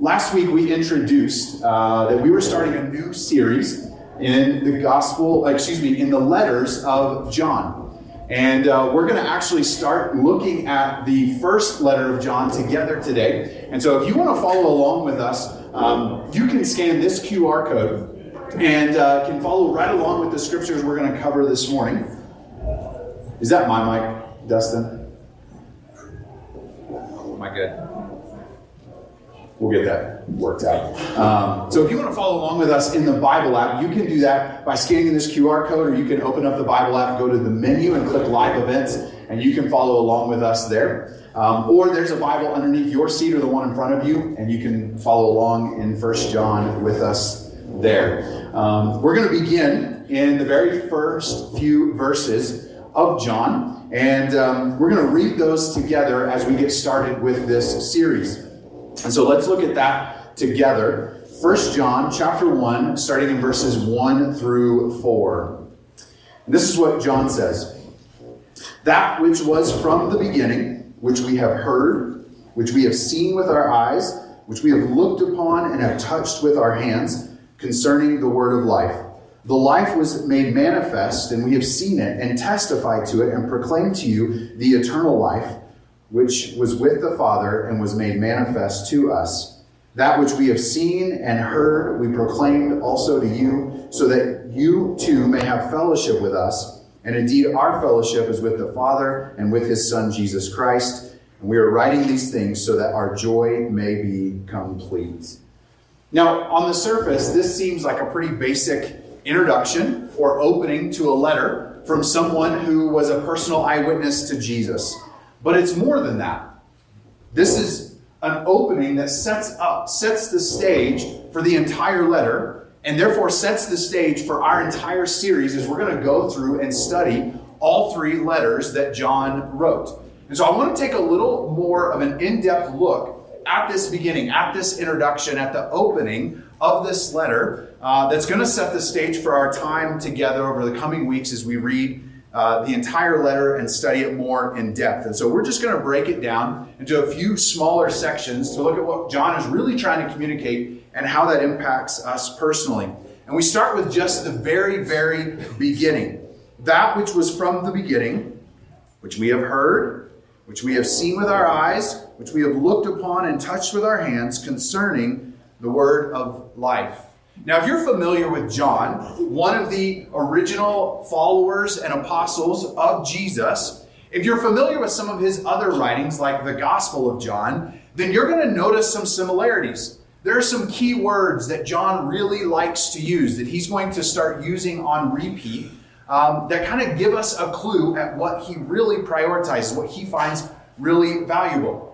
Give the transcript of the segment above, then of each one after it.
last week we introduced uh, that we were starting a new series in the gospel, excuse me, in the letters of John. And uh, we're going to actually start looking at the first letter of John together today. And so if you want to follow along with us, um, you can scan this QR code and uh, can follow right along with the scriptures we're going to cover this morning. Is that my mic, Dustin? Am I good? We'll get that worked out. Um, so if you want to follow along with us in the Bible app, you can do that by scanning this QR code, or you can open up the Bible app, go to the menu, and click Live Events, and you can follow along with us there. Um, or there's a Bible underneath your seat or the one in front of you, and you can follow along in First John with us there. Um, we're going to begin in the very first few verses of John, and um, we're going to read those together as we get started with this series. And so let's look at that together. 1 John chapter 1, starting in verses 1 through 4. And this is what John says That which was from the beginning, which we have heard, which we have seen with our eyes, which we have looked upon and have touched with our hands, concerning the word of life. The life was made manifest, and we have seen it, and testified to it, and proclaimed to you the eternal life which was with the Father and was made manifest to us. That which we have seen and heard, we proclaimed also to you, so that you too may have fellowship with us. And indeed, our fellowship is with the Father and with his Son, Jesus Christ. And we are writing these things so that our joy may be complete. Now, on the surface, this seems like a pretty basic introduction or opening to a letter from someone who was a personal eyewitness to Jesus. But it's more than that. This is an opening that sets up, sets the stage for the entire letter, and therefore sets the stage for our entire series as we're going to go through and study all three letters that John wrote. And so I want to take a little more of an in depth look at this beginning, at this introduction, at the opening of this letter uh, that's going to set the stage for our time together over the coming weeks as we read uh, the entire letter and study it more in depth. And so we're just going to break it down into a few smaller sections to look at what John is really trying to communicate and how that impacts us personally. And we start with just the very, very beginning. That which was from the beginning, which we have heard, which we have seen with our eyes, which we have looked upon and touched with our hands concerning the word of life. Now, if you're familiar with John, one of the original followers and apostles of Jesus, if you're familiar with some of his other writings, like the Gospel of John, then you're going to notice some similarities. There are some key words that John really likes to use that he's going to start using on repeat um, that kind of give us a clue at what he really prioritizes, what he finds really valuable.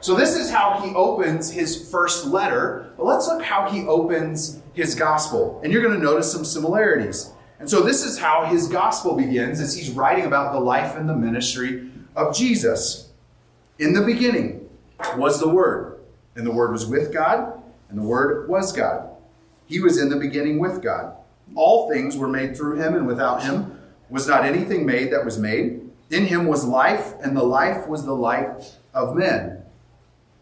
So, this is how he opens his first letter, but let's look how he opens his gospel. And you're going to notice some similarities. And so, this is how his gospel begins as he's writing about the life and the ministry of Jesus. In the beginning was the Word, and the Word was with God, and the Word was God. He was in the beginning with God. All things were made through him, and without him was not anything made that was made. In him was life, and the life was the light of men.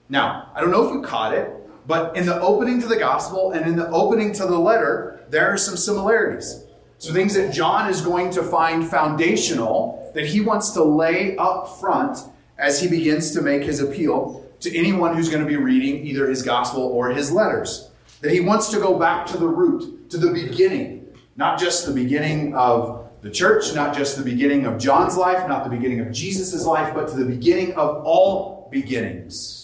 Now, I don't know if you caught it, but in the opening to the gospel and in the opening to the letter, there are some similarities. So, things that John is going to find foundational that he wants to lay up front as he begins to make his appeal to anyone who's going to be reading either his gospel or his letters. That he wants to go back to the root, to the beginning, not just the beginning of the church, not just the beginning of John's life, not the beginning of Jesus' life, but to the beginning of all beginnings.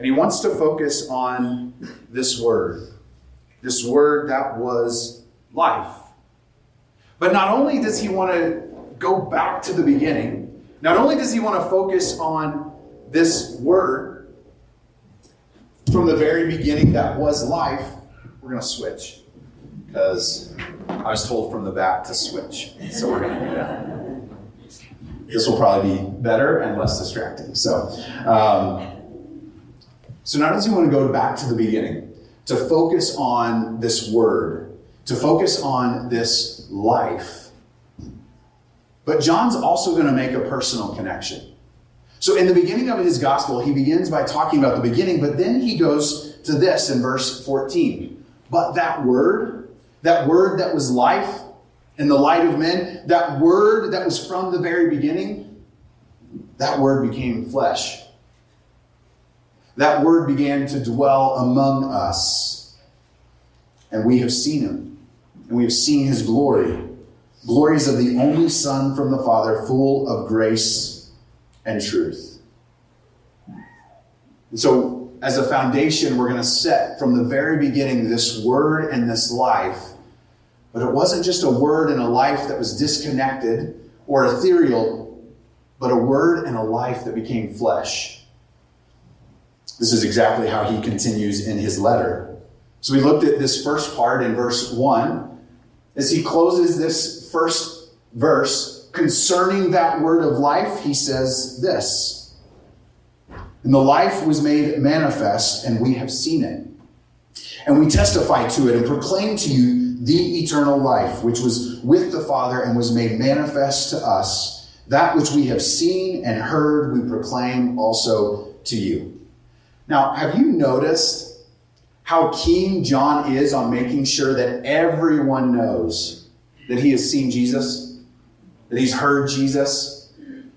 And he wants to focus on this word, this word that was life. But not only does he want to go back to the beginning, not only does he want to focus on this word from the very beginning that was life, we're going to switch because I was told from the back to switch. So we're going to do that. This will probably be better and less distracting. So, um, so now does he want to go back to the beginning, to focus on this word, to focus on this life. But John's also going to make a personal connection. So, in the beginning of his gospel, he begins by talking about the beginning, but then he goes to this in verse 14. But that word, that word that was life and the light of men, that word that was from the very beginning, that word became flesh. That word began to dwell among us. And we have seen him, and we have seen his glory. Glories of the only Son from the Father, full of grace and truth. And so, as a foundation, we're going to set from the very beginning this word and this life. But it wasn't just a word and a life that was disconnected or ethereal, but a word and a life that became flesh. This is exactly how he continues in his letter. So we looked at this first part in verse 1. As he closes this first verse, concerning that word of life, he says this And the life was made manifest, and we have seen it. And we testify to it and proclaim to you the eternal life, which was with the Father and was made manifest to us. That which we have seen and heard, we proclaim also to you. Now, have you noticed how keen John is on making sure that everyone knows that he has seen Jesus? that he's heard Jesus,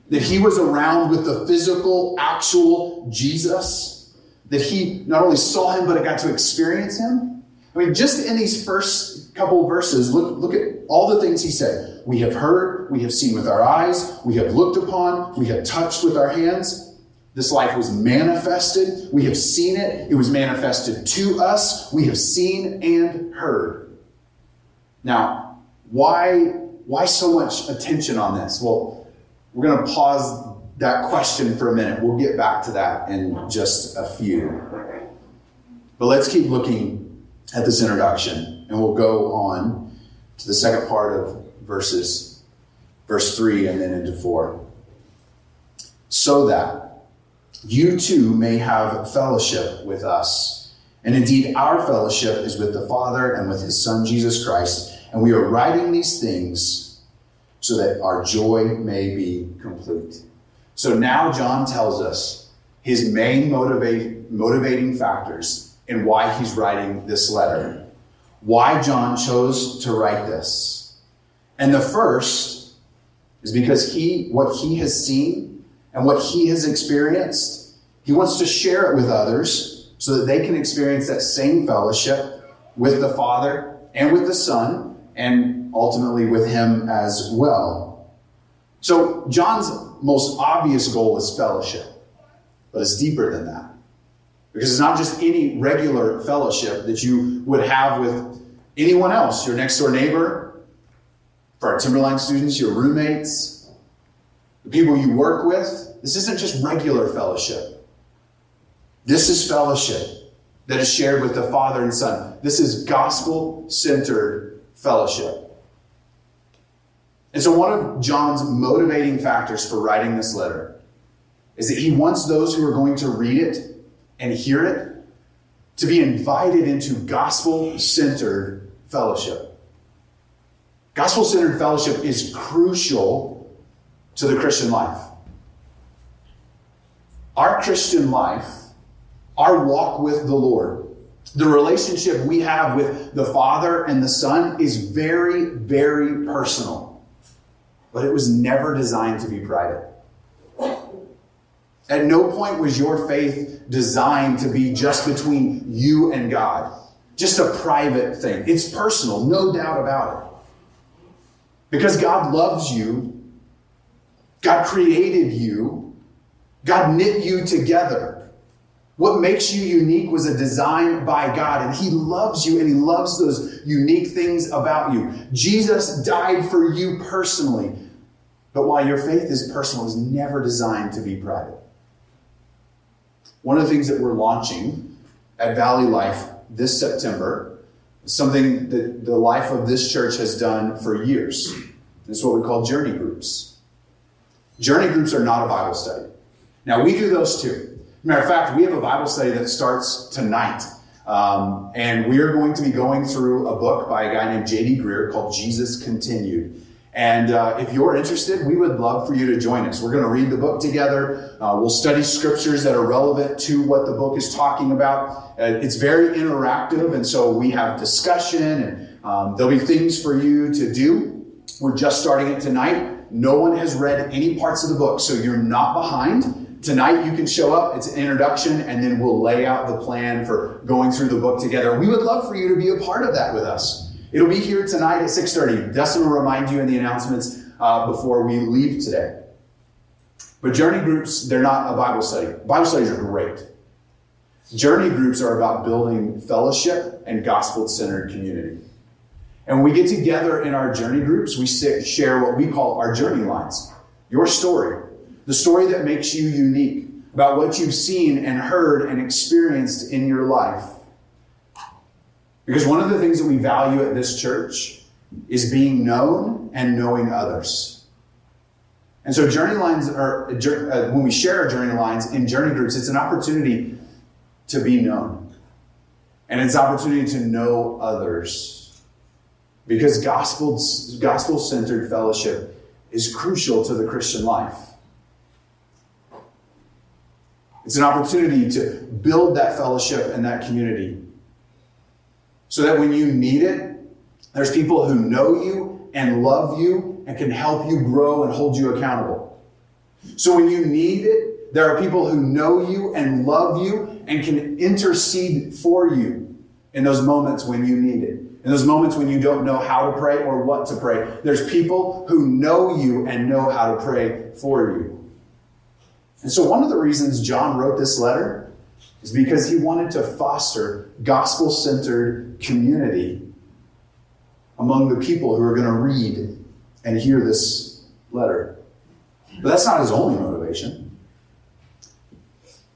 that he was around with the physical, actual Jesus, that he not only saw him, but got to experience him. I mean, just in these first couple verses, look, look at all the things he said. We have heard, we have seen with our eyes, we have looked upon, we have touched with our hands. This life was manifested. We have seen it. It was manifested to us. We have seen and heard. Now, why why so much attention on this? Well, we're going to pause that question for a minute. We'll get back to that in just a few. But let's keep looking at this introduction, and we'll go on to the second part of verses, verse 3 and then into 4. So that you too may have fellowship with us. And indeed, our fellowship is with the Father and with his Son, Jesus Christ. And we are writing these things so that our joy may be complete. So now John tells us his main motivate, motivating factors and why he's writing this letter. Why John chose to write this. And the first is because he, what he has seen and what he has experienced, he wants to share it with others so that they can experience that same fellowship with the Father and with the Son and ultimately with him as well. So, John's most obvious goal is fellowship, but it's deeper than that. Because it's not just any regular fellowship that you would have with anyone else, your next door neighbor, for our Timberline students, your roommates, the people you work with. This isn't just regular fellowship. This is fellowship that is shared with the Father and Son. This is gospel centered fellowship. And so, one of John's motivating factors for writing this letter is that he wants those who are going to read it and hear it to be invited into gospel centered fellowship. Gospel centered fellowship is crucial to the Christian life. Our Christian life, our walk with the Lord, the relationship we have with the Father and the Son is very, very personal. But it was never designed to be private. At no point was your faith designed to be just between you and God, just a private thing. It's personal, no doubt about it. Because God loves you, God created you, God knit you together. What makes you unique was a design by God, and He loves you and He loves those unique things about you. Jesus died for you personally, but while your faith is personal, is never designed to be private. One of the things that we're launching at Valley Life this September is something that the life of this church has done for years. It's what we call journey groups. Journey groups are not a Bible study. Now, we do those too. Matter of fact, we have a Bible study that starts tonight. Um, and we are going to be going through a book by a guy named J.D. Greear called Jesus Continued. And uh, if you're interested, we would love for you to join us. We're going to read the book together. Uh, we'll study scriptures that are relevant to what the book is talking about. Uh, it's very interactive, and so we have discussion, and um, there'll be things for you to do. We're just starting it tonight. No one has read any parts of the book, so you're not behind. Tonight you can show up. It's an introduction, and then we'll lay out the plan for going through the book together. We would love for you to be a part of that with us. It'll be here tonight at 6.30. Dustin will remind you in the announcements uh, before we leave today. But journey groups, they're not a Bible study. Bible studies are great. Journey groups are about building fellowship and gospel-centered community. And when we get together in our journey groups, we share what we call our journey lines. Your story. The story that makes you unique about what you've seen and heard and experienced in your life. Because one of the things that we value at this church is being known and knowing others. And so journey lines are, uh, when we share our journey lines in journey groups, it's an opportunity to be known. And it's an opportunity to know others. Because gospel, gospel-centered fellowship is crucial to the Christian life. It's an opportunity to build that fellowship and that community so that when you need it, there's people who know you and love you and can help you grow and hold you accountable. So when you need it, there are people who know you and love you and can intercede for you in those moments when you need it. In those moments when you don't know how to pray or what to pray, there's people who know you and know how to pray for you. And so, one of the reasons John wrote this letter is because he wanted to foster gospel centered community among the people who are going to read and hear this letter. But that's not his only motivation.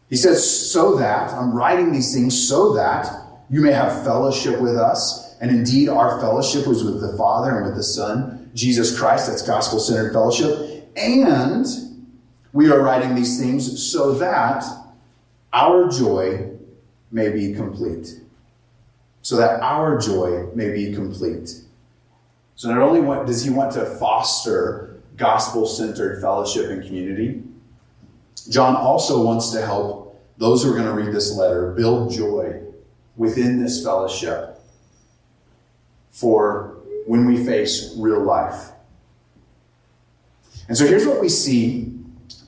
He says, so that, I'm writing these things so that you may have fellowship with us. And indeed, our fellowship was with the Father and with the Son, Jesus Christ. That's gospel centered fellowship. And we are writing these things so that our joy may be complete. So that our joy may be complete. So not only does he want to foster gospel centered fellowship and community, John also wants to help those who are going to read this letter build joy within this fellowship for when we face real life. And so here's what we see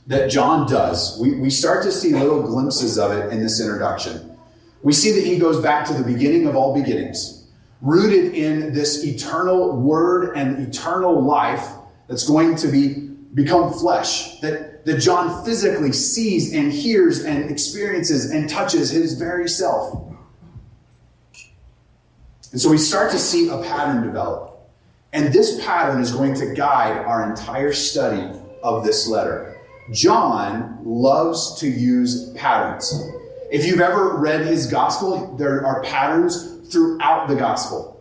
that John does. We, we start to see little glimpses of it in this introduction. We see that he goes back to the beginning of all beginnings, rooted in this eternal word and eternal life that's going to be become flesh, that, that John physically sees and hears and experiences and touches his very self. And so we start to see a pattern develop. And this pattern is going to guide our entire study of this letter. John loves to use patterns. If you've ever read his gospel, there are patterns throughout the gospel.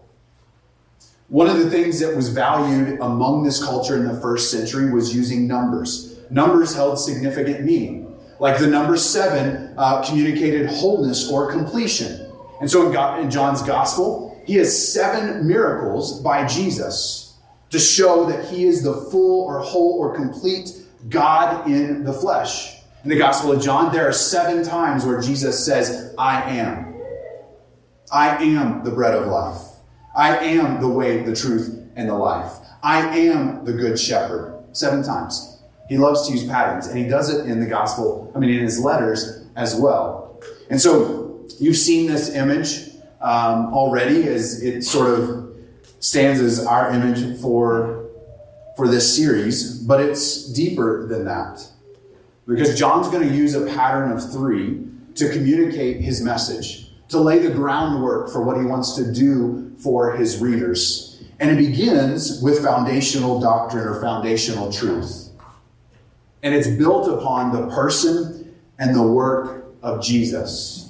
One of the things that was valued among this culture in the first century was using numbers. Numbers held significant meaning. Like the number seven uh, communicated wholeness or completion. And so in, God, in John's gospel, he has seven miracles by Jesus to show that he is the full or whole or complete God in the flesh. In the Gospel of John, there are seven times where Jesus says, I am. I am the bread of life. I am the way, the truth, and the life. I am the good shepherd. Seven times. He loves to use patterns, and he does it in the gospel, I mean, in his letters as well. And so you've seen this image um, already as it sort of stands as our image for for this series, but it's deeper than that. Because John's going to use a pattern of three to communicate his message, to lay the groundwork for what he wants to do for his readers. And it begins with foundational doctrine or foundational truth. And it's built upon the person and the work of Jesus.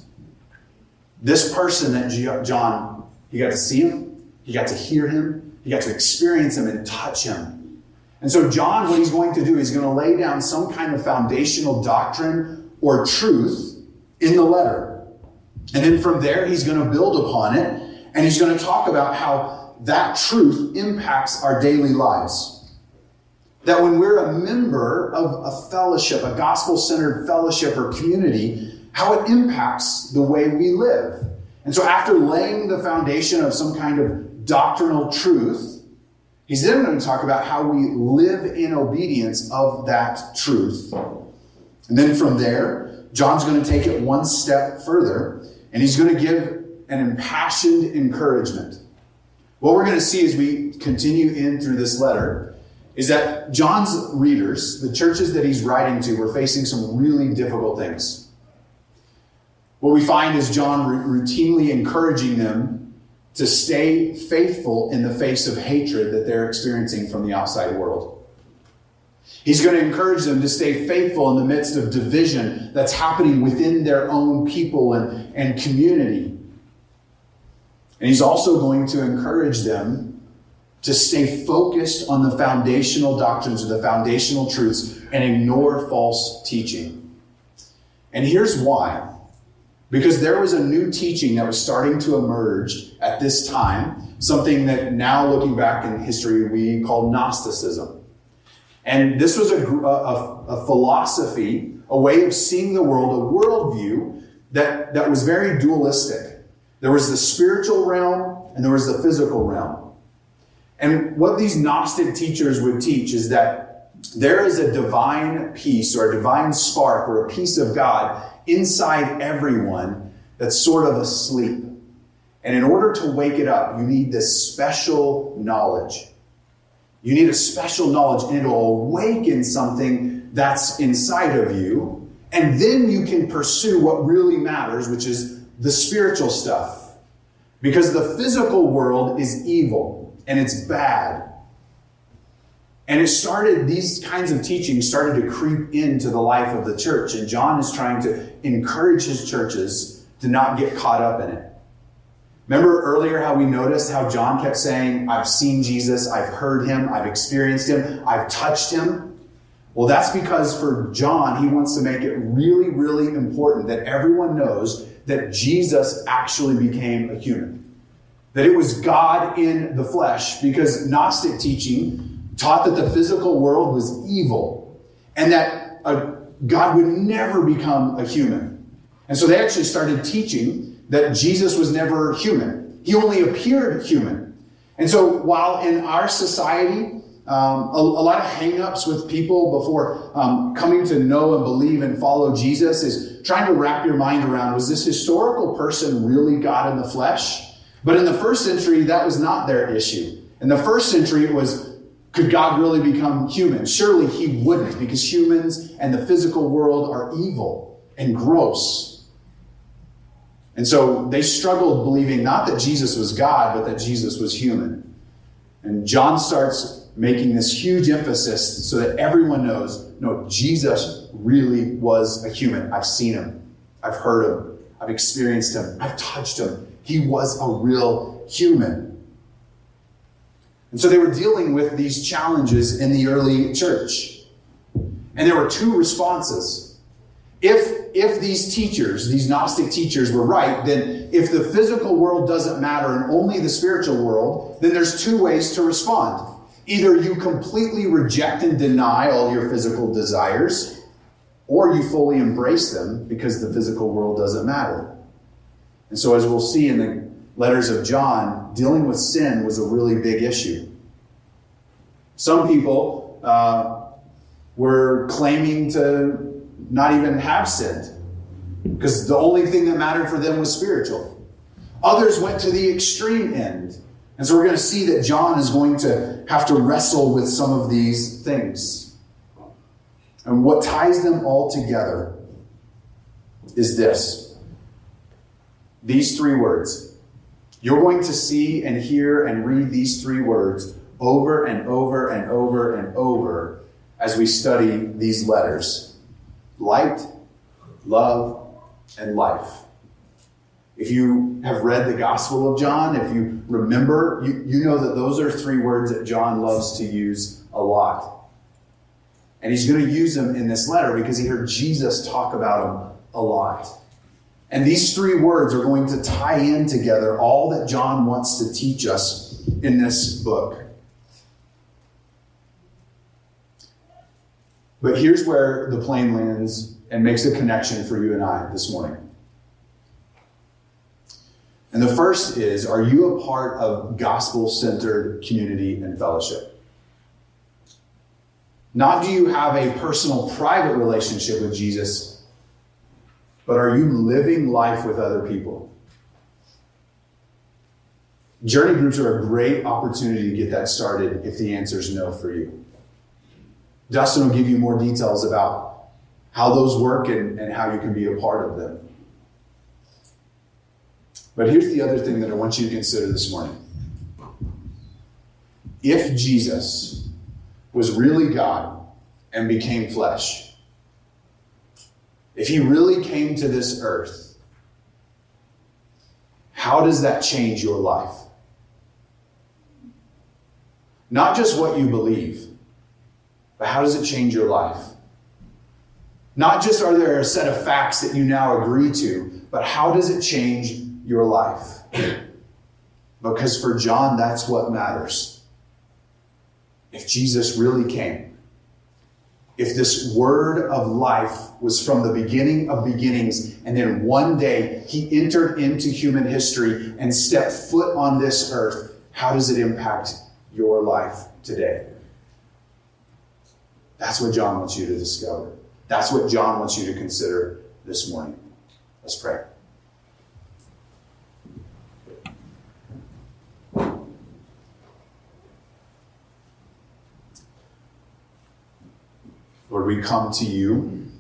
This person that John, he got to see him, he got to hear him, he got to experience him and touch him. And so, John, what he's going to do, he's going to lay down some kind of foundational doctrine or truth in the letter. And then from there, he's going to build upon it, and he's going to talk about how that truth impacts our daily lives. that when we're a member of a fellowship, a gospel centered fellowship or community, how it impacts the way we live. And so, after laying the foundation of some kind of doctrinal truth, he's then going to talk about how we live in obedience of that truth. And then from there, John's going to take it one step further, and he's going to give an impassioned encouragement. What we're going to see as we continue in through this letter is that John's readers, the churches that he's writing to, were facing some really difficult things. What we find is John routinely encouraging them to stay faithful in the face of hatred that they're experiencing from the outside world. He's going to encourage them to stay faithful in the midst of division that's happening within their own people and, and community. And he's also going to encourage them to stay focused on the foundational doctrines or the foundational truths and ignore false teaching. And here's why. Because there was a new teaching that was starting to emerge at this time, something that now looking back in history we call Gnosticism. And this was a, a, a philosophy, a way of seeing the world, a worldview that, that was very dualistic. There was the spiritual realm and there was the physical realm. And what these Gnostic teachers would teach is that there is a divine piece or a divine spark or a piece of God inside everyone that's sort of asleep. And in order to wake it up, you need this special knowledge. You need a special knowledge, and it'll awaken something that's inside of you. And then you can pursue what really matters, which is the spiritual stuff. Because the physical world is evil and it's bad. And it started, these kinds of teachings started to creep into the life of the church. And John is trying to encourage his churches to not get caught up in it. Remember earlier how we noticed how John kept saying, I've seen Jesus, I've heard him, I've experienced him, I've touched him? Well, that's because for John, he wants to make it really, really important that everyone knows that Jesus actually became a human. That it was God in the flesh, because Gnostic teaching taught that the physical world was evil and that a, God would never become a human. And so they actually started teaching that Jesus was never human. He only appeared human. And so while in our society, um, a, a, lot of hangups with people before um, coming to know and believe and follow Jesus is trying to wrap your mind around was this historical person really God in the flesh? But in the first century, that was not their issue. In the first century, it was could God really become human? Surely he wouldn't, because humans and the physical world are evil and gross. And so they struggled believing not that Jesus was God, but that Jesus was human. And John starts making this huge emphasis so that everyone knows no, Jesus really was a human. I've seen him, I've heard him, I've experienced him, I've touched him. He was a real human. And so they were dealing with these challenges in the early church. And there were two responses. If, if these teachers, these Gnostic teachers, were right, then if the physical world doesn't matter and only the spiritual world, then there's two ways to respond. Either you completely reject and deny all your physical desires, or you fully embrace them because the physical world doesn't matter. And so, as we'll see in the letters of John, dealing with sin was a really big issue. Some people uh, were claiming to not even have sinned because the only thing that mattered for them was spiritual. Others went to the extreme end and so we're going to see that John is going to have to wrestle with some of these things. And what ties them all together is this these three words. You're going to see and hear and read these three words over and over and over and over as we study these letters light, love, and life. If you have read the Gospel of John, if you remember, you, you know that those are three words that John loves to use a lot. And he's going to use them in this letter because he heard Jesus talk about them a lot. And these three words are going to tie in together all that John wants to teach us in this book. But here's where the plane lands and makes a connection for you and I this morning. And the first is Are you a part of gospel centered community and fellowship? Not do you have a personal, private relationship with Jesus, but are you living life with other people? Journey groups are a great opportunity to get that started if the answer is no for you. Dustin will give you more details about how those work and, and how you can be a part of them. But here's the other thing that I want you to consider this morning. If Jesus was really God and became flesh, if he really came to this earth, how does that change your life? Not just what you believe, but how does it change your life? Not just are there a set of facts that you now agree to, but how does it change your life? Because for John, that's what matters. If Jesus really came, if this word of life was from the beginning of beginnings, and then one day he entered into human history and stepped foot on this earth, how does it impact your life today? That's what John wants you to discover. That's what John wants you to consider this morning. Let's pray. Lord, we come to you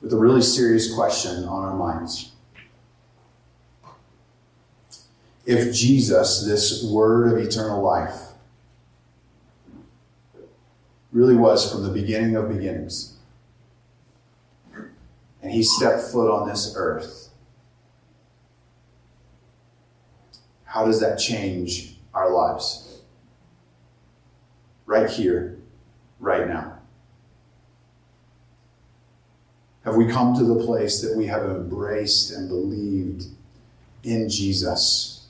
with a really serious question on our minds. If Jesus, this word of eternal life, really was from the beginning of beginnings, and he stepped foot on this earth, how does that change our lives? Right here, right now. Have we come to the place that we have embraced and believed in Jesus?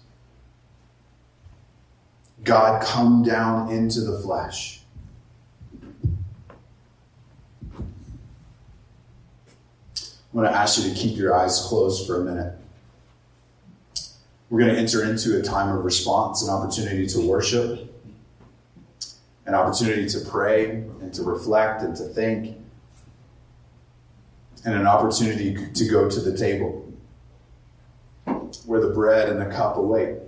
God come down into the flesh. I'm going to ask you to keep your eyes closed for a minute. We're going to enter into a time of response, an opportunity to worship, an opportunity to pray and to reflect and to think, and an opportunity to go to the table where the bread and the cup await.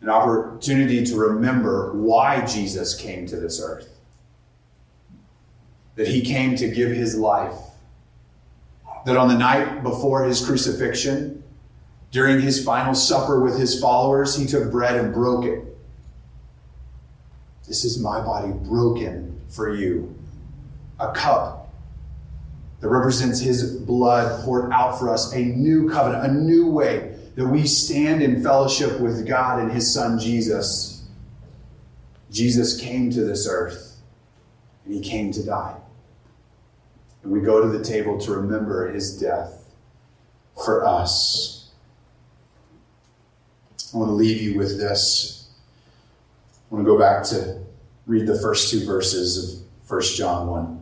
An opportunity to remember why Jesus came to this earth. That he came to give his life. That on the night before his crucifixion, during his final supper with his followers, he took bread and broke it. This is my body broken for you. A cup that represents his blood poured out for us, a new covenant, a new way that we stand in fellowship with God and his son Jesus. Jesus came to this earth and he came to die. And we go to the table to remember his death for us. I want to leave you with this. I want to go back to read the first two verses of 1 John 1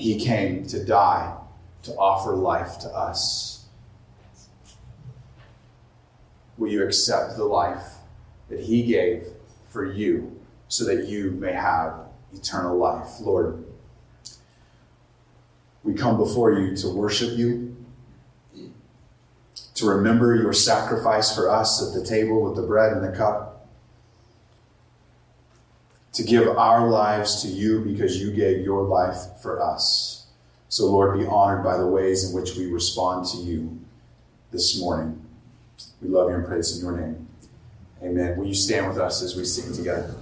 He came to die to offer life to us. Will you accept the life that he gave for you so that you may have eternal life? Lord, we come before you to worship you, to remember your sacrifice for us at the table with the bread and the cup to give our lives to you because you gave your life for us. So, Lord, be honored by the ways in which we respond to you this morning. We love you and praise in your name. Amen. Will you stand with us as we sing together?